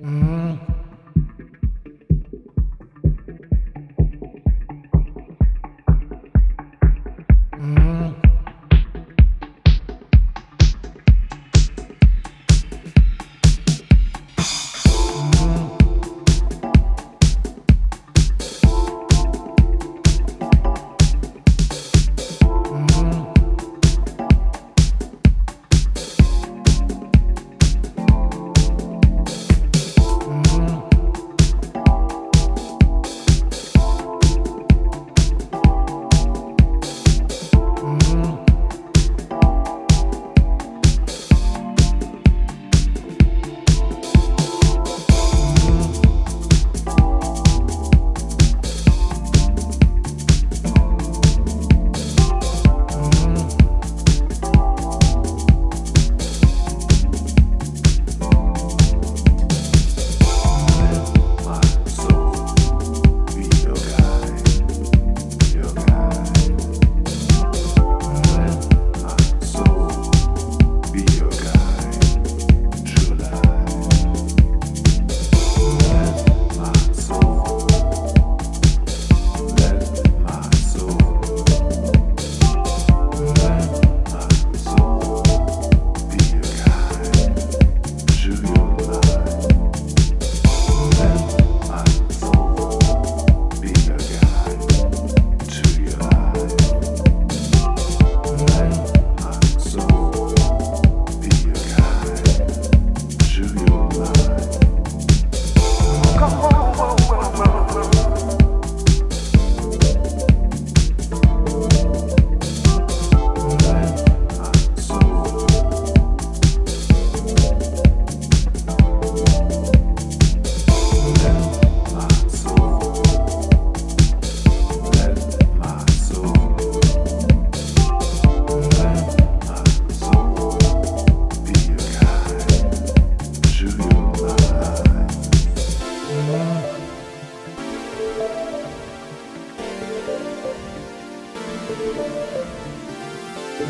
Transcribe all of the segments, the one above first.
Mm.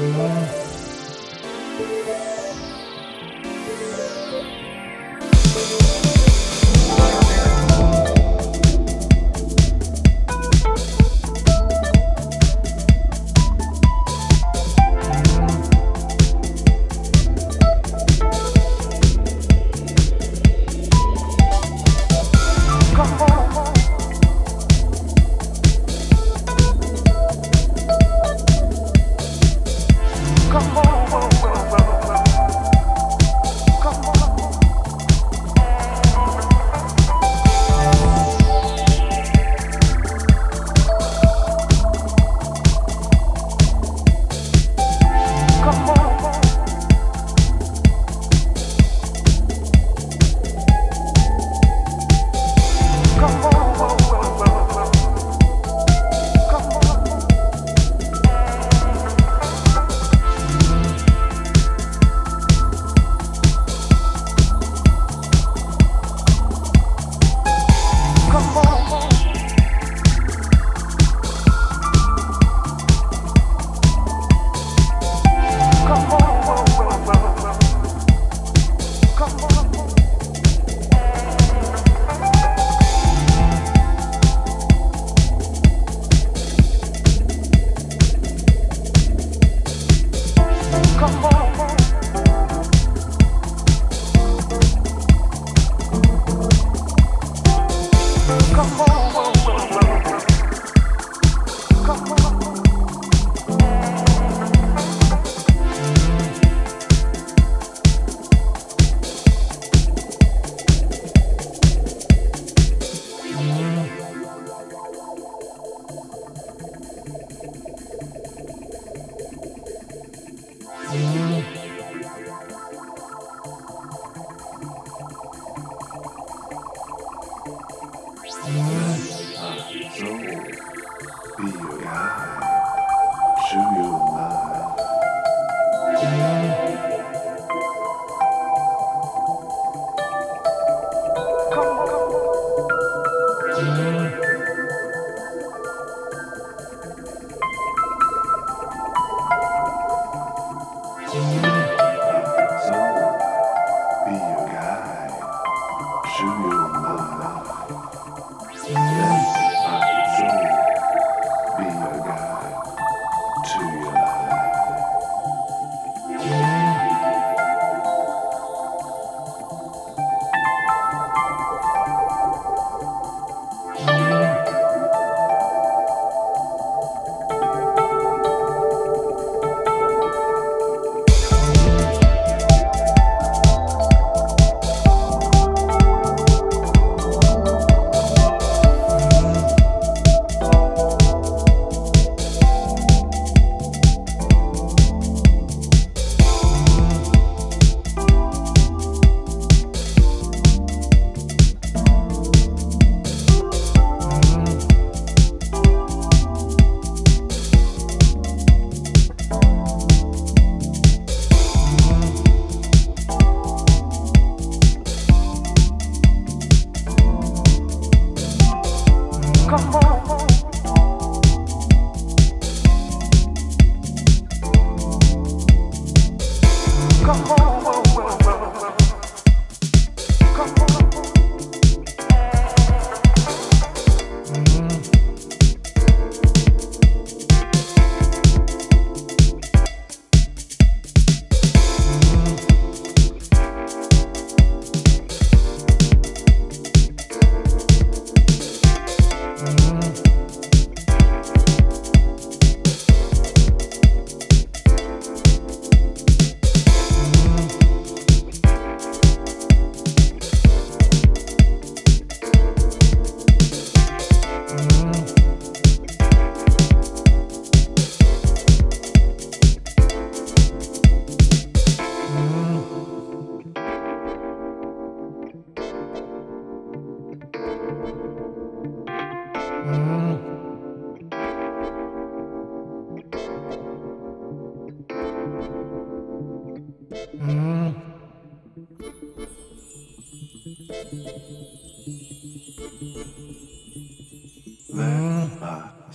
Mm.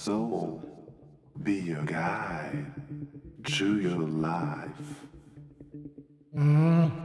Soul be your guide to your life. Mm.